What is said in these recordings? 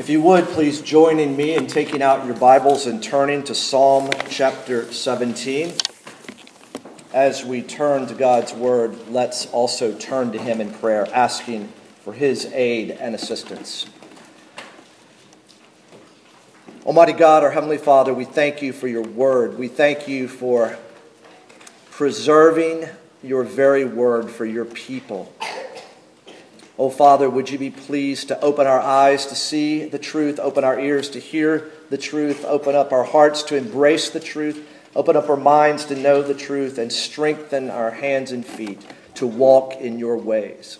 If you would, please join in me in taking out your Bibles and turning to Psalm chapter 17. As we turn to God's Word, let's also turn to Him in prayer, asking for His aid and assistance. Almighty God, our Heavenly Father, we thank you for your Word. We thank you for preserving your very Word for your people. Oh, Father, would you be pleased to open our eyes to see the truth, open our ears to hear the truth, open up our hearts to embrace the truth, open up our minds to know the truth, and strengthen our hands and feet to walk in your ways.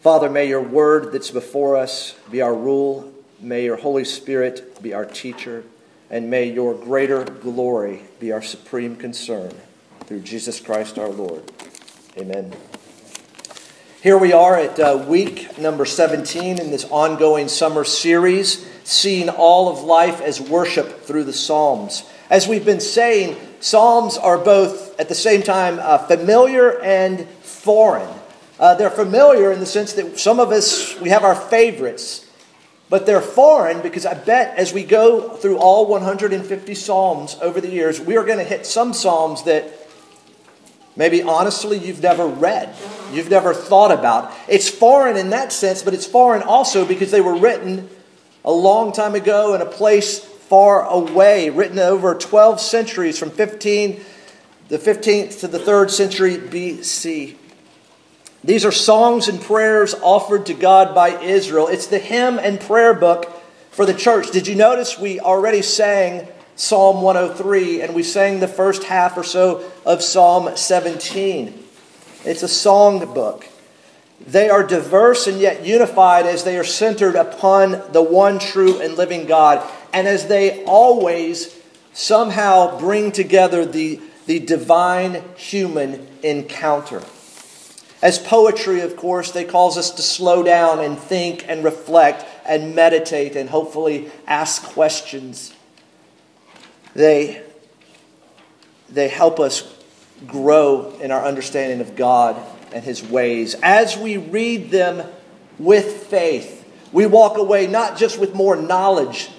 Father, may your word that's before us be our rule. May your Holy Spirit be our teacher. And may your greater glory be our supreme concern. Through Jesus Christ our Lord. Amen. Here we are at uh, week number 17 in this ongoing summer series, seeing all of life as worship through the Psalms. As we've been saying, Psalms are both at the same time uh, familiar and foreign. Uh, they're familiar in the sense that some of us, we have our favorites, but they're foreign because I bet as we go through all 150 Psalms over the years, we are going to hit some Psalms that Maybe honestly, you've never read, you've never thought about. It's foreign in that sense, but it's foreign also because they were written a long time ago in a place far away, written over 12 centuries from 15, the 15th to the 3rd century BC. These are songs and prayers offered to God by Israel. It's the hymn and prayer book for the church. Did you notice we already sang Psalm 103, and we sang the first half or so of Psalm 17. It's a song book. They are diverse and yet unified as they are centered upon the one true and living God, and as they always somehow bring together the, the divine human encounter. As poetry, of course, they cause us to slow down and think and reflect and meditate and hopefully ask questions. They, they help us grow in our understanding of God and His ways. As we read them with faith, we walk away not just with more knowledge,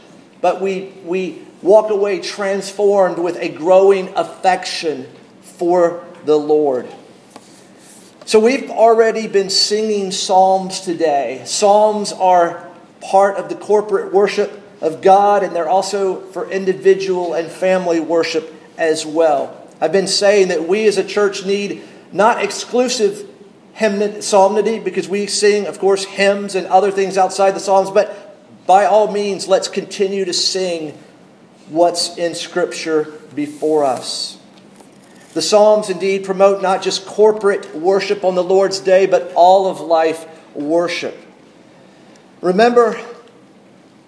but we, we walk away transformed with a growing affection for the Lord. So we've already been singing psalms today. Psalms are part of the corporate worship of God, and they're also for individual and family worship as well. I've been saying that we as a church need not exclusive hymn psalmody because we sing, of course, hymns and other things outside the Psalms, but by all means, let's continue to sing what's in Scripture before us. The Psalms indeed promote not just corporate worship on the Lord's day, but all of life worship. Remember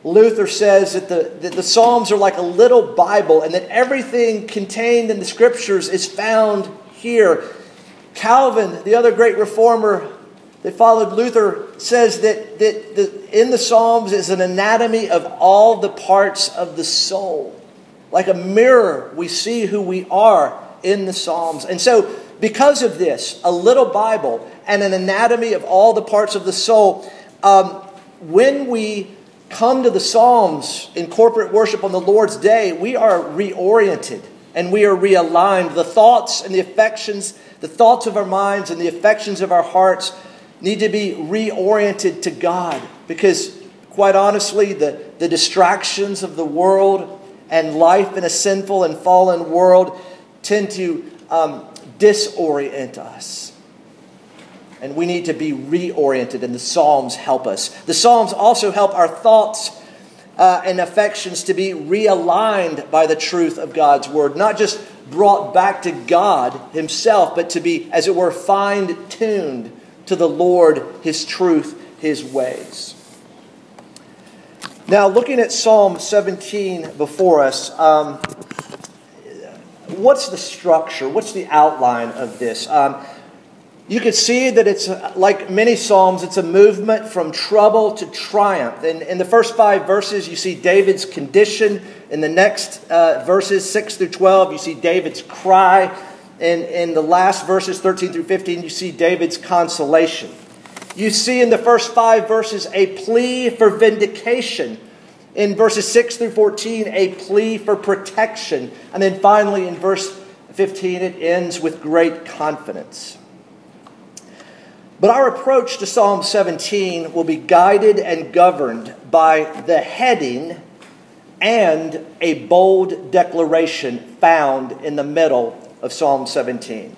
Luther says that the, that the Psalms are like a little Bible and that everything contained in the Scriptures is found here. Calvin, the other great reformer that followed Luther, says that, that the, in the Psalms is an anatomy of all the parts of the soul. Like a mirror, we see who we are in the Psalms. And so, because of this, a little Bible and an anatomy of all the parts of the soul, um, when we come to the Psalms in corporate worship on the Lord's day, we are reoriented and we are realigned. The thoughts and the affections, the thoughts of our minds and the affections of our hearts need to be reoriented to God because, quite honestly, the, the distractions of the world and life in a sinful and fallen world tend to um, disorient us and we need to be reoriented, and the Psalms help us. The Psalms also help our thoughts uh, and affections to be realigned by the truth of God's Word, not just brought back to God Himself, but to be, as it were, fine tuned to the Lord, His truth, His ways. Now, looking at Psalm 17 before us, um, what's the structure? What's the outline of this? Um, you can see that it's like many Psalms, it's a movement from trouble to triumph. In the first five verses, you see David's condition. In the next uh, verses, 6 through 12, you see David's cry. And in the last verses, 13 through 15, you see David's consolation. You see in the first five verses a plea for vindication. In verses 6 through 14, a plea for protection. And then finally, in verse 15, it ends with great confidence. But our approach to Psalm 17 will be guided and governed by the heading and a bold declaration found in the middle of Psalm 17.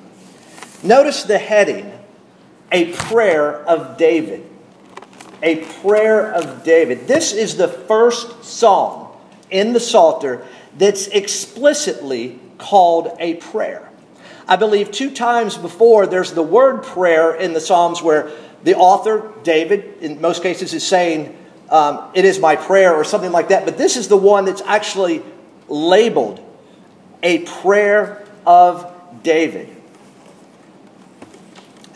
Notice the heading a prayer of David. A prayer of David. This is the first psalm in the Psalter that's explicitly called a prayer. I believe two times before there's the word prayer in the Psalms where the author, David, in most cases is saying, um, It is my prayer or something like that. But this is the one that's actually labeled a prayer of David.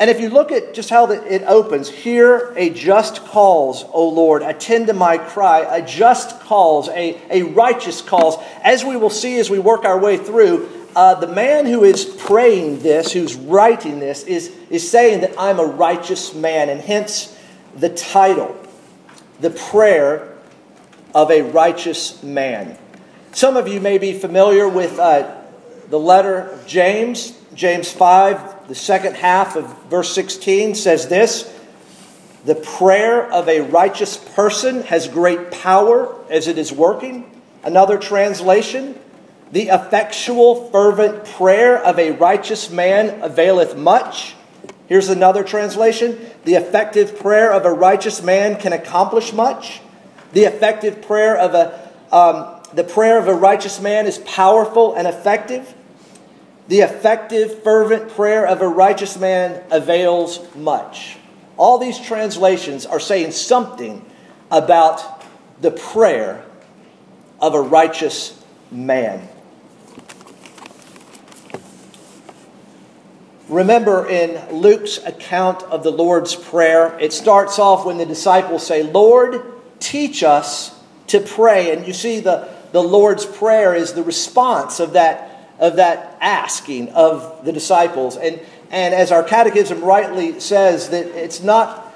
And if you look at just how it opens, hear a just calls, O Lord, attend to my cry, a just calls, a, a righteous calls. As we will see as we work our way through, uh, the man who is praying this, who's writing this, is, is saying that I'm a righteous man, and hence the title, the prayer of a righteous man. Some of you may be familiar with uh, the letter of James, James 5, the second half of verse 16 says this The prayer of a righteous person has great power as it is working. Another translation, the effectual, fervent prayer of a righteous man availeth much. Here's another translation. The effective prayer of a righteous man can accomplish much. The effective prayer of a um, the prayer of a righteous man is powerful and effective. The effective, fervent prayer of a righteous man avails much. All these translations are saying something about the prayer of a righteous man. Remember in Luke's account of the Lord's Prayer, it starts off when the disciples say, Lord, teach us to pray. And you see, the, the Lord's Prayer is the response of that, of that asking of the disciples. And, and as our catechism rightly says, that it's not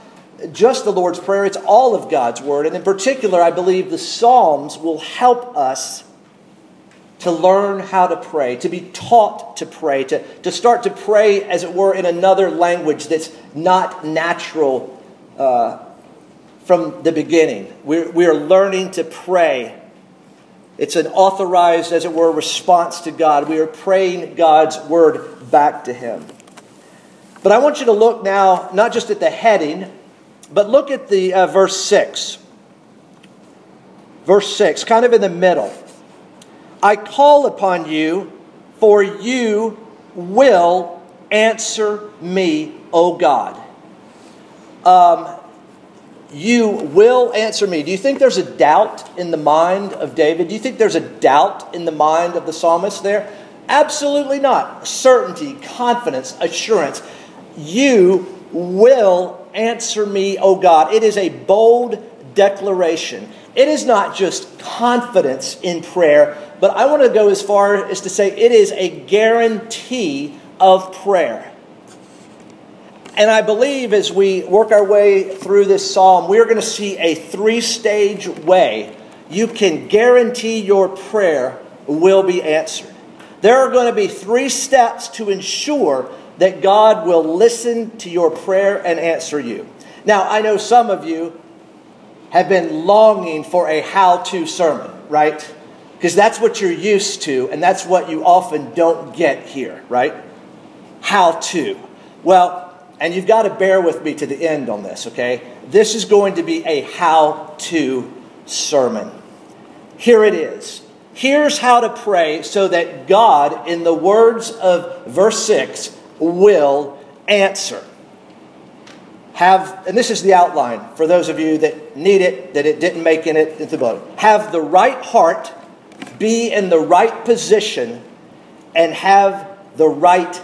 just the Lord's Prayer, it's all of God's Word. And in particular, I believe the Psalms will help us to learn how to pray, to be taught to pray, to, to start to pray, as it were, in another language that's not natural uh, from the beginning. We're, we're learning to pray. It's an authorized, as it were, response to God. We are praying God's word back to Him. But I want you to look now, not just at the heading, but look at the uh, verse 6. Verse 6, kind of in the middle. I call upon you, for you will answer me, O God. Um, you will answer me. Do you think there's a doubt in the mind of David? Do you think there's a doubt in the mind of the psalmist there? Absolutely not. Certainty, confidence, assurance. You will answer me, O God. It is a bold declaration. It is not just confidence in prayer, but I want to go as far as to say it is a guarantee of prayer. And I believe as we work our way through this psalm, we're going to see a three stage way you can guarantee your prayer will be answered. There are going to be three steps to ensure that God will listen to your prayer and answer you. Now, I know some of you have been longing for a how to sermon, right? Because that's what you're used to, and that's what you often don't get here, right? How to. Well, and you've got to bear with me to the end on this, okay? This is going to be a how to sermon. Here it is. Here's how to pray so that God, in the words of verse 6, will answer. Have, and this is the outline for those of you that need it, that it didn't make in it into the book. Have the right heart be in the right position and have the right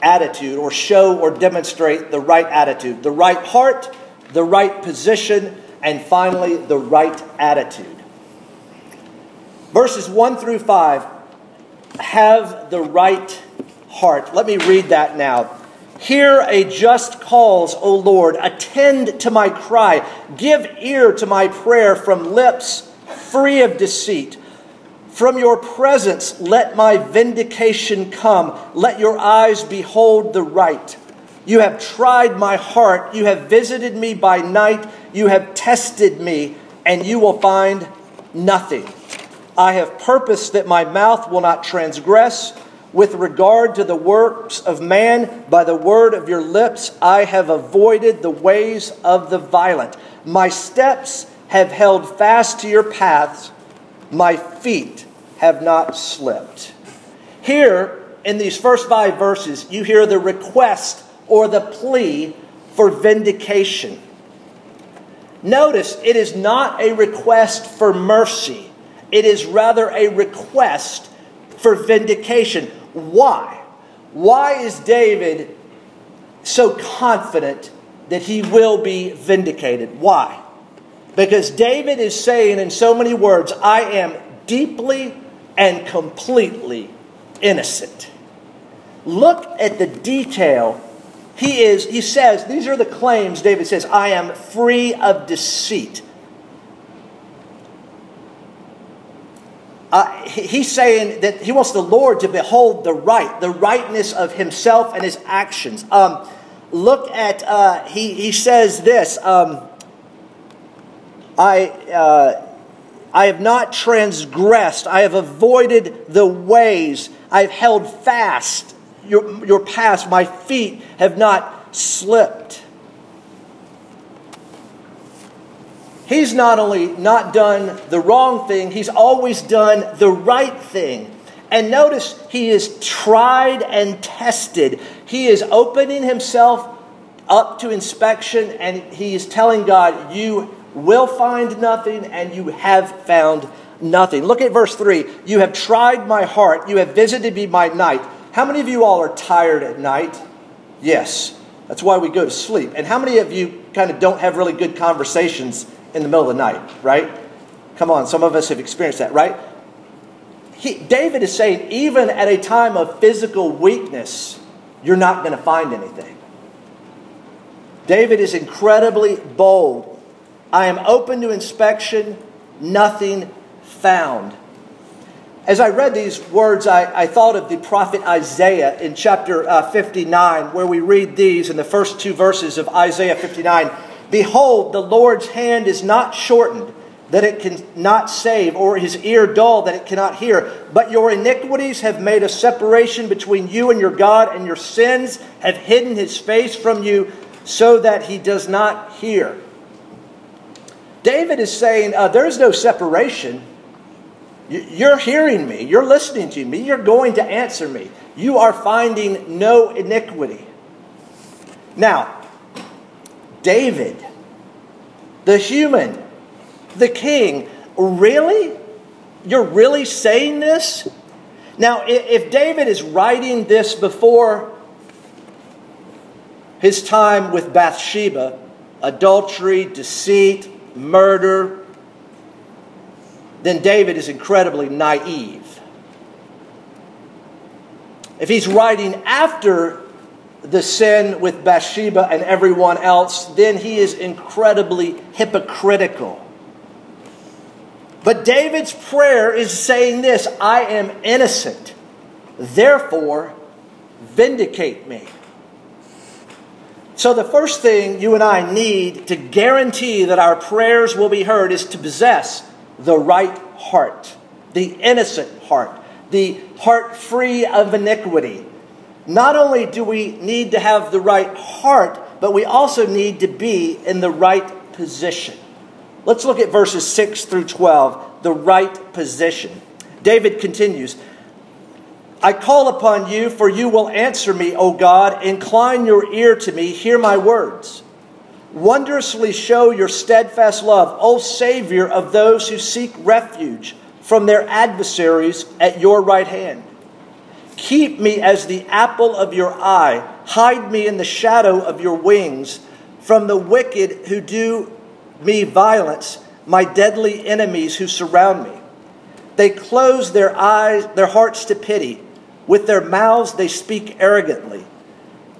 attitude or show or demonstrate the right attitude. The right heart, the right position, and finally, the right attitude. Verses 1 through 5 have the right heart. Let me read that now. Hear a just cause, O Lord. Attend to my cry. Give ear to my prayer from lips free of deceit. From your presence, let my vindication come. Let your eyes behold the right. You have tried my heart. You have visited me by night. You have tested me, and you will find nothing. I have purposed that my mouth will not transgress with regard to the works of man, by the word of your lips, I have avoided the ways of the violent. My steps have held fast to your paths, my feet have not slipped. Here, in these first five verses, you hear the request or the plea for vindication. Notice it is not a request for mercy, it is rather a request for vindication. Why? Why is David so confident that he will be vindicated? Why? Because David is saying in so many words, I am deeply and completely innocent. Look at the detail. He is he says these are the claims David says, I am free of deceit. Uh, he's saying that he wants the Lord to behold the right, the rightness of himself and his actions. Um, look at, uh, he, he says this um, I, uh, I have not transgressed, I have avoided the ways, I've held fast your, your past, my feet have not slipped. He's not only not done the wrong thing, he's always done the right thing. And notice he is tried and tested. He is opening himself up to inspection and he is telling God, You will find nothing and you have found nothing. Look at verse 3. You have tried my heart, you have visited me by night. How many of you all are tired at night? Yes. That's why we go to sleep. And how many of you kind of don't have really good conversations in the middle of the night, right? Come on, some of us have experienced that, right? He, David is saying, even at a time of physical weakness, you're not going to find anything. David is incredibly bold. I am open to inspection, nothing found. As I read these words, I, I thought of the prophet Isaiah in chapter uh, 59, where we read these in the first two verses of Isaiah 59. Behold, the Lord's hand is not shortened, that it cannot save, or his ear dull, that it cannot hear. But your iniquities have made a separation between you and your God, and your sins have hidden his face from you, so that he does not hear. David is saying, uh, There is no separation. You're hearing me. You're listening to me. You're going to answer me. You are finding no iniquity. Now, David, the human, the king. Really? You're really saying this? Now, if David is writing this before his time with Bathsheba, adultery, deceit, murder, then David is incredibly naive. If he's writing after the sin with Bathsheba and everyone else, then he is incredibly hypocritical. But David's prayer is saying this I am innocent, therefore vindicate me. So, the first thing you and I need to guarantee that our prayers will be heard is to possess the right heart, the innocent heart, the heart free of iniquity not only do we need to have the right heart, but we also need to be in the right position. Let's look at verses 6 through 12, the right position. David continues I call upon you, for you will answer me, O God. Incline your ear to me, hear my words. Wondrously show your steadfast love, O Savior of those who seek refuge from their adversaries at your right hand. Keep me as the apple of your eye. Hide me in the shadow of your wings from the wicked who do me violence, my deadly enemies who surround me. They close their eyes, their hearts to pity. With their mouths they speak arrogantly.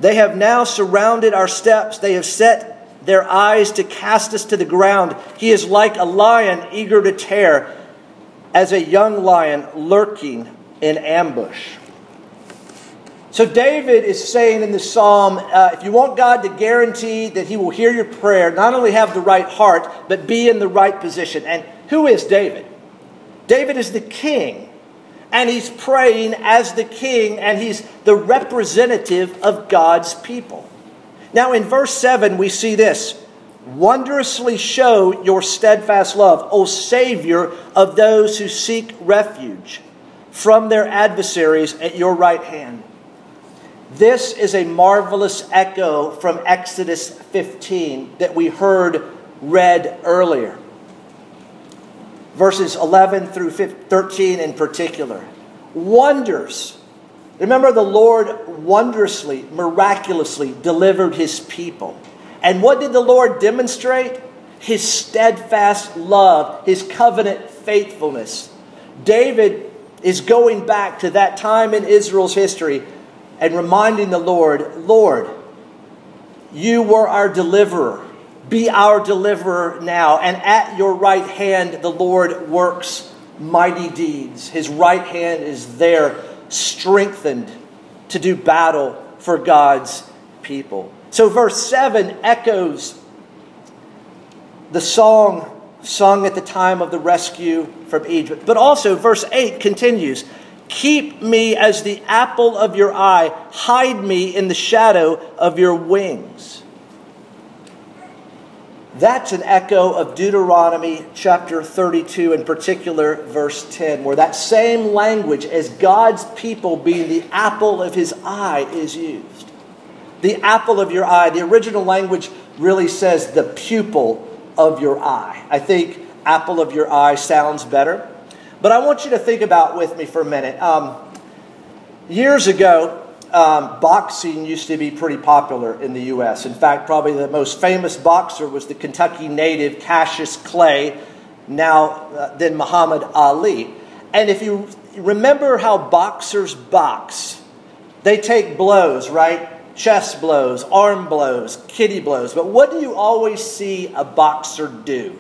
They have now surrounded our steps. They have set their eyes to cast us to the ground. He is like a lion eager to tear, as a young lion lurking in ambush. So, David is saying in the psalm uh, if you want God to guarantee that he will hear your prayer, not only have the right heart, but be in the right position. And who is David? David is the king, and he's praying as the king, and he's the representative of God's people. Now, in verse 7, we see this Wondrously show your steadfast love, O Savior of those who seek refuge from their adversaries at your right hand. This is a marvelous echo from Exodus 15 that we heard read earlier. Verses 11 through 13 in particular. Wonders Remember, the Lord wondrously, miraculously delivered his people. And what did the Lord demonstrate? His steadfast love, his covenant faithfulness. David is going back to that time in Israel's history and reminding the Lord, Lord, you were our deliverer. Be our deliverer now. And at your right hand, the Lord works mighty deeds. His right hand is there strengthened to do battle for God's people. So, verse 7 echoes the song sung at the time of the rescue from Egypt. But also, verse 8 continues Keep me as the apple of your eye, hide me in the shadow of your wings. That's an echo of Deuteronomy chapter 32, in particular, verse 10, where that same language as God's people being the apple of his eye is used. The apple of your eye. The original language really says the pupil of your eye. I think apple of your eye sounds better. But I want you to think about with me for a minute. Um, years ago, um, boxing used to be pretty popular in the U.S. In fact, probably the most famous boxer was the Kentucky native Cassius Clay, now uh, then Muhammad Ali. And if you remember how boxers box, they take blows, right? Chest blows, arm blows, kitty blows. But what do you always see a boxer do?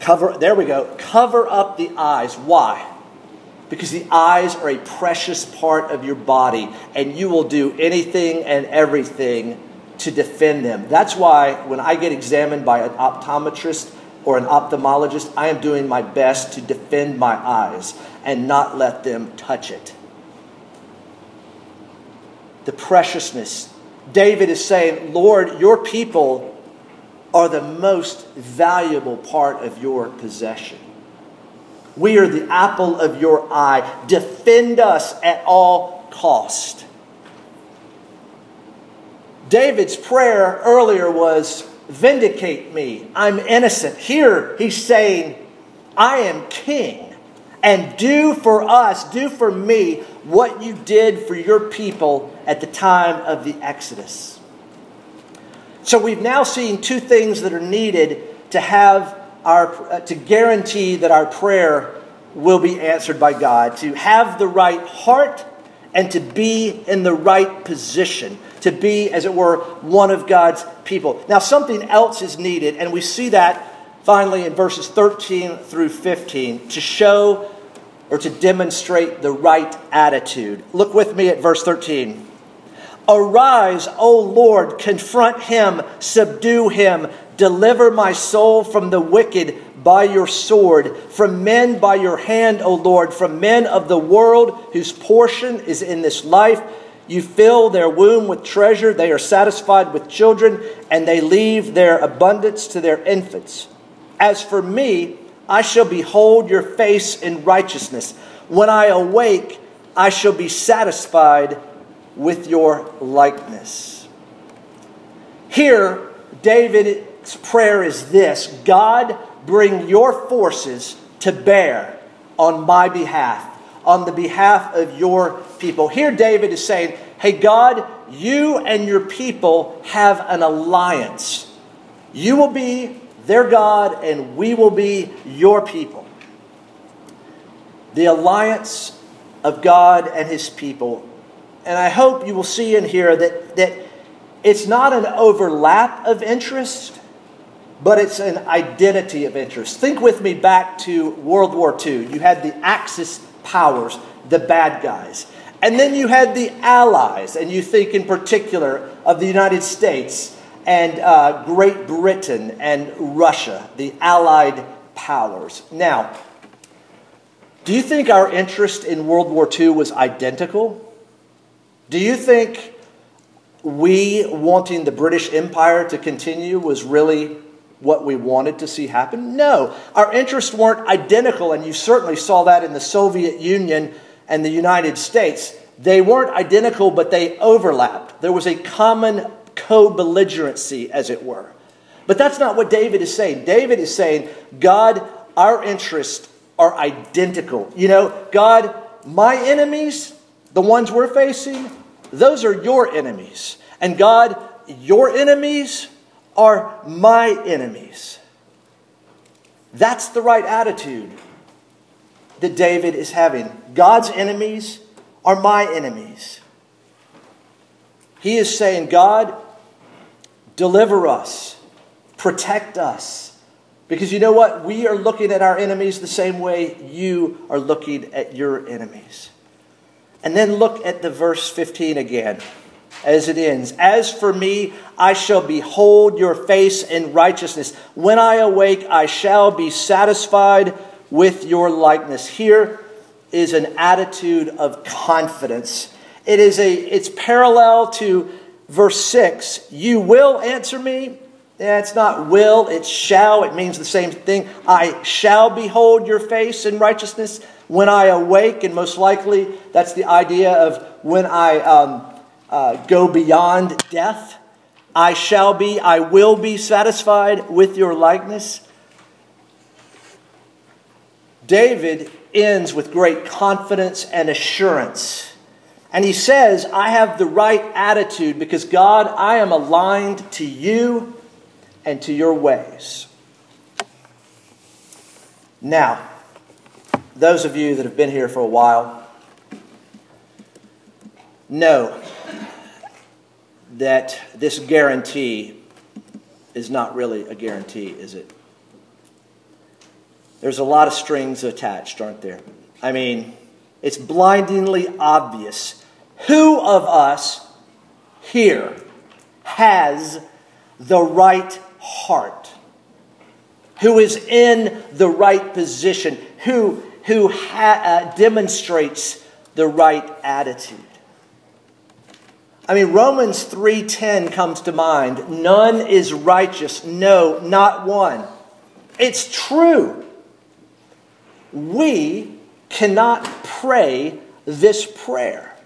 Cover, there we go, cover up the eyes. Why? because the eyes are a precious part of your body, and you will do anything and everything to defend them. That's why when I get examined by an optometrist or an ophthalmologist, I am doing my best to defend my eyes and not let them touch it. The preciousness. David is saying, Lord, your people are the most valuable part of your possession. We are the apple of your eye. Defend us at all cost. David's prayer earlier was, Vindicate me. I'm innocent. Here he's saying, I am king. And do for us, do for me what you did for your people at the time of the Exodus. So we've now seen two things that are needed to have our, uh, to guarantee that our prayer will be answered by God, to have the right heart and to be in the right position, to be, as it were, one of God's people. Now, something else is needed, and we see that finally in verses 13 through 15 to show or to demonstrate the right attitude. Look with me at verse 13. Arise, O Lord, confront him, subdue him, deliver my soul from the wicked by your sword, from men by your hand, O Lord, from men of the world whose portion is in this life. You fill their womb with treasure, they are satisfied with children, and they leave their abundance to their infants. As for me, I shall behold your face in righteousness. When I awake, I shall be satisfied with your likeness. Here, David's prayer is this God, bring your forces to bear on my behalf, on the behalf of your people. Here, David is saying, Hey, God, you and your people have an alliance. You will be their God, and we will be your people. The alliance of God and his people and I hope you will see in here that, that it's not an overlap of interest, but it's an identity of interest. Think with me back to World War II. You had the Axis powers, the bad guys. And then you had the Allies, and you think in particular of the United States and uh, Great Britain and Russia, the Allied powers. Now, do you think our interest in World War II was identical? Do you think we wanting the British Empire to continue was really what we wanted to see happen? No. Our interests weren't identical, and you certainly saw that in the Soviet Union and the United States. They weren't identical, but they overlapped. There was a common co belligerency, as it were. But that's not what David is saying. David is saying, God, our interests are identical. You know, God, my enemies, the ones we're facing, those are your enemies. And God, your enemies are my enemies. That's the right attitude that David is having. God's enemies are my enemies. He is saying, God, deliver us, protect us. Because you know what? We are looking at our enemies the same way you are looking at your enemies. And then look at the verse 15 again as it ends. As for me, I shall behold your face in righteousness. When I awake, I shall be satisfied with your likeness. Here is an attitude of confidence. It is a it's parallel to verse 6. You will answer me. Yeah, it's not will, it's shall. It means the same thing. I shall behold your face in righteousness when I awake, and most likely that's the idea of when I um, uh, go beyond death. I shall be, I will be satisfied with your likeness. David ends with great confidence and assurance. And he says, I have the right attitude because God, I am aligned to you and to your ways. Now, those of you that have been here for a while know that this guarantee is not really a guarantee, is it? There's a lot of strings attached, aren't there? I mean, it's blindingly obvious. Who of us here has the right heart? Who is in the right position? Who, who ha- uh, demonstrates the right attitude? I mean, Romans 3:10 comes to mind. None is righteous, no, not one. It's true. We cannot pray this prayer.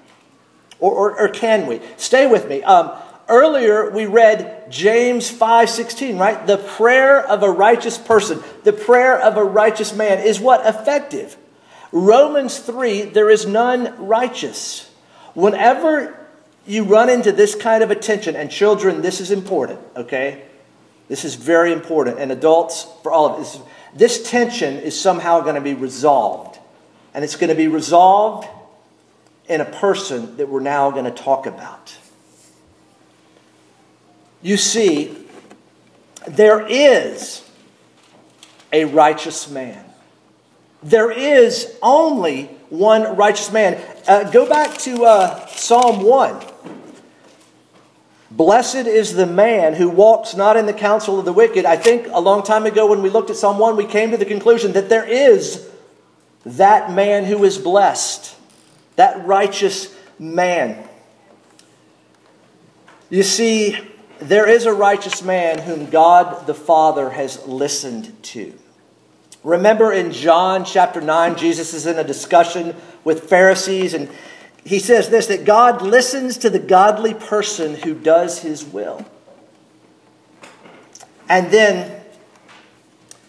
Or, or, or can we? Stay with me. Um, earlier we read James 5:16, right? The prayer of a righteous person, the prayer of a righteous man is what effective. Romans 3, there is none righteous. Whenever you run into this kind of attention, and children, this is important, okay? This is very important, and adults, for all of this, this tension is somehow going to be resolved. And it's going to be resolved in a person that we're now going to talk about. You see, there is a righteous man. There is only one righteous man. Uh, go back to uh, Psalm 1. Blessed is the man who walks not in the counsel of the wicked. I think a long time ago when we looked at Psalm 1, we came to the conclusion that there is that man who is blessed, that righteous man. You see, there is a righteous man whom God the Father has listened to. Remember in John chapter 9, Jesus is in a discussion with Pharisees, and he says this that God listens to the godly person who does his will. And then,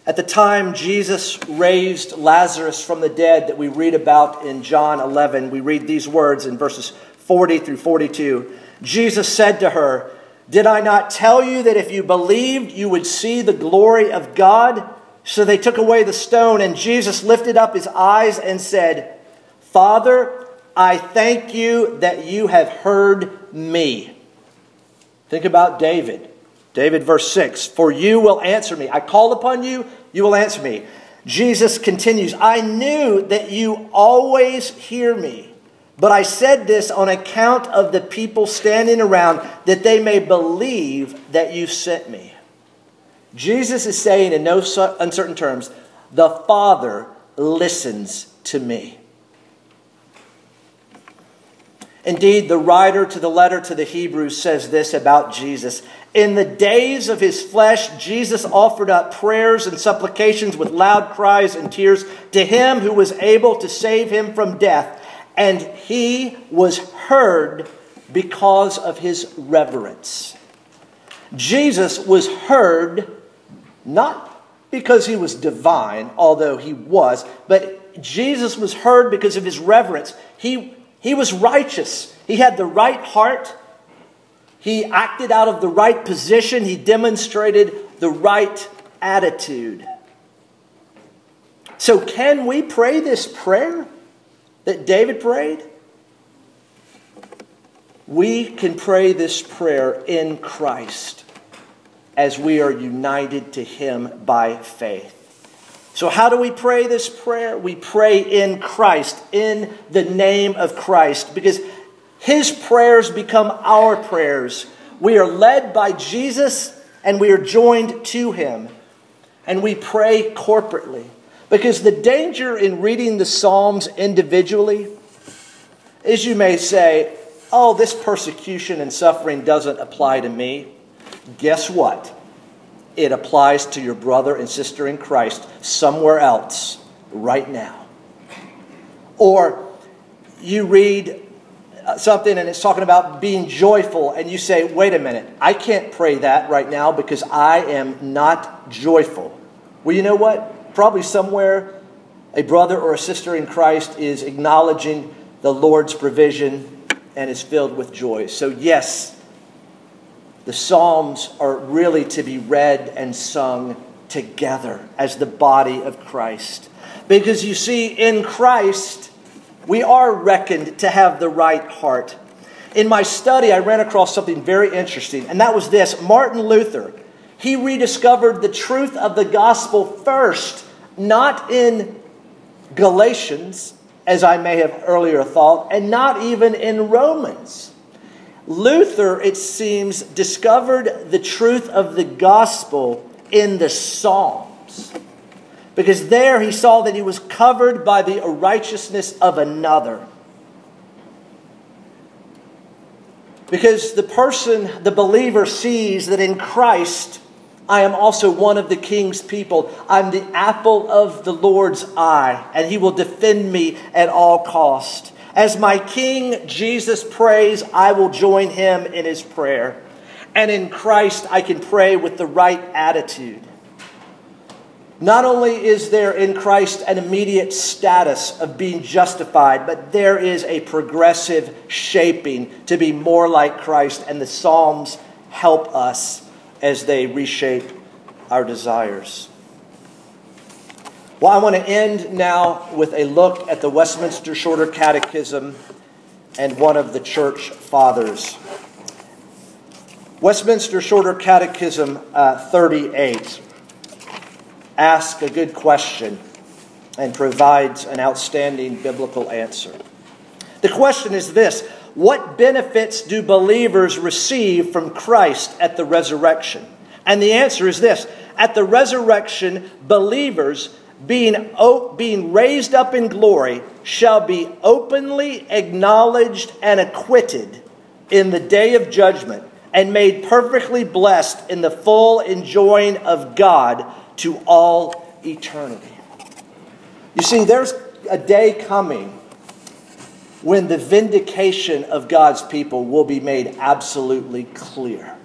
at the time Jesus raised Lazarus from the dead that we read about in John 11, we read these words in verses 40 through 42. Jesus said to her, Did I not tell you that if you believed, you would see the glory of God? So they took away the stone, and Jesus lifted up his eyes and said, Father, I thank you that you have heard me. Think about David. David, verse 6 For you will answer me. I call upon you, you will answer me. Jesus continues, I knew that you always hear me, but I said this on account of the people standing around, that they may believe that you sent me. Jesus is saying in no uncertain terms, the Father listens to me. Indeed, the writer to the letter to the Hebrews says this about Jesus. In the days of his flesh, Jesus offered up prayers and supplications with loud cries and tears to him who was able to save him from death, and he was heard because of his reverence. Jesus was heard not because he was divine, although he was, but Jesus was heard because of his reverence. He, he was righteous, he had the right heart, he acted out of the right position, he demonstrated the right attitude. So, can we pray this prayer that David prayed? We can pray this prayer in Christ as we are united to Him by faith. So, how do we pray this prayer? We pray in Christ, in the name of Christ, because His prayers become our prayers. We are led by Jesus and we are joined to Him. And we pray corporately. Because the danger in reading the Psalms individually is you may say, oh, this persecution and suffering doesn't apply to me. Guess what? It applies to your brother and sister in Christ somewhere else right now. Or you read uh, something and it's talking about being joyful, and you say, wait a minute, I can't pray that right now because I am not joyful. Well, you know what? Probably somewhere a brother or a sister in Christ is acknowledging the Lord's provision and is filled with joy. So, yes, the Psalms are really to be read and sung together as the body of Christ. Because you see, in Christ, we are reckoned to have the right heart. In my study, I ran across something very interesting, and that was this Martin Luther. He rediscovered the truth of the gospel first, not in Galatians, as I may have earlier thought, and not even in Romans. Luther, it seems, discovered the truth of the gospel in the Psalms. Because there he saw that he was covered by the righteousness of another. Because the person, the believer, sees that in Christ, I am also one of the king's people. I'm the apple of the Lord's eye, and he will defend me at all cost. As my King Jesus prays, I will join him in his prayer. And in Christ, I can pray with the right attitude. Not only is there in Christ an immediate status of being justified, but there is a progressive shaping to be more like Christ, and the Psalms help us as they reshape our desires. Well, I want to end now with a look at the Westminster Shorter Catechism and one of the church fathers. Westminster Shorter Catechism uh, 38 asks a good question and provides an outstanding biblical answer. The question is this What benefits do believers receive from Christ at the resurrection? And the answer is this At the resurrection, believers being, being raised up in glory, shall be openly acknowledged and acquitted in the day of judgment, and made perfectly blessed in the full enjoying of God to all eternity. You see, there's a day coming when the vindication of God's people will be made absolutely clear.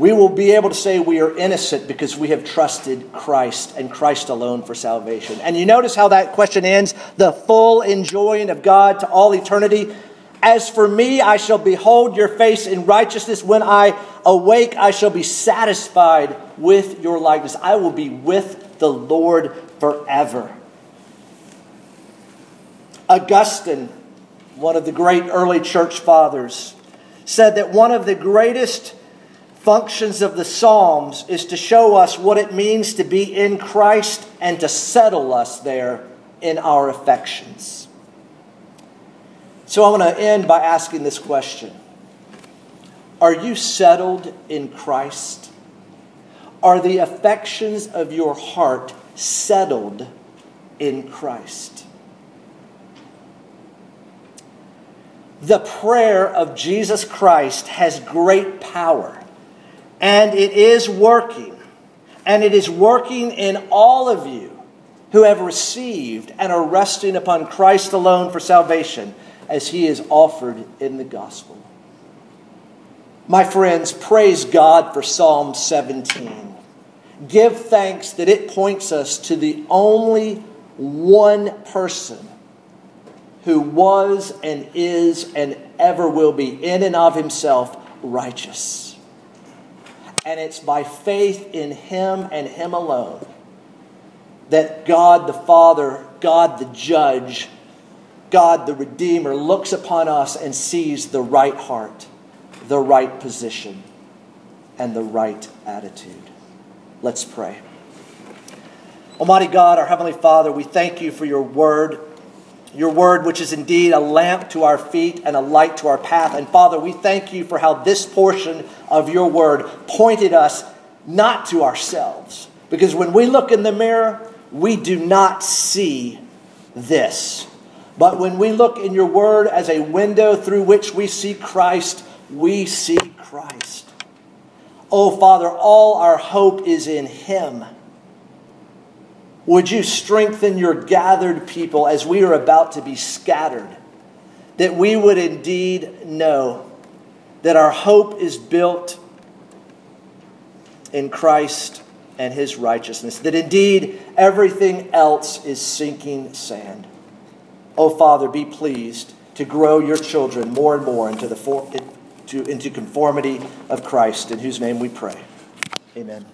we will be able to say we are innocent because we have trusted Christ and Christ alone for salvation. And you notice how that question ends the full enjoying of God to all eternity. As for me, I shall behold your face in righteousness. When I awake, I shall be satisfied with your likeness. I will be with the Lord forever. Augustine, one of the great early church fathers, said that one of the greatest functions of the Psalms is to show us what it means to be in Christ and to settle us there in our affections. So I want to end by asking this question Are you settled in Christ? Are the affections of your heart settled in Christ? The prayer of Jesus Christ has great power and it is working. And it is working in all of you who have received and are resting upon Christ alone for salvation, as he is offered in the gospel. My friends, praise God for Psalm 17. Give thanks that it points us to the only one person who was and is and ever will be, in and of himself, righteous and it's by faith in Him and Him alone that God the Father, God the Judge, God the Redeemer looks upon us and sees the right heart, the right position, and the right attitude. Let's pray. Almighty God, our Heavenly Father, we thank you for your word your word, which is indeed a lamp to our feet and a light to our path. And Father, we thank you for how this portion of your word pointed us not to ourselves. Because when we look in the mirror, we do not see this. But when we look in your word as a window through which we see Christ, we see Christ. Oh, Father, all our hope is in him. Would you strengthen your gathered people as we are about to be scattered? That we would indeed know that our hope is built in Christ and his righteousness, that indeed everything else is sinking sand. Oh, Father, be pleased to grow your children more and more into, the for, into, into conformity of Christ, in whose name we pray. Amen.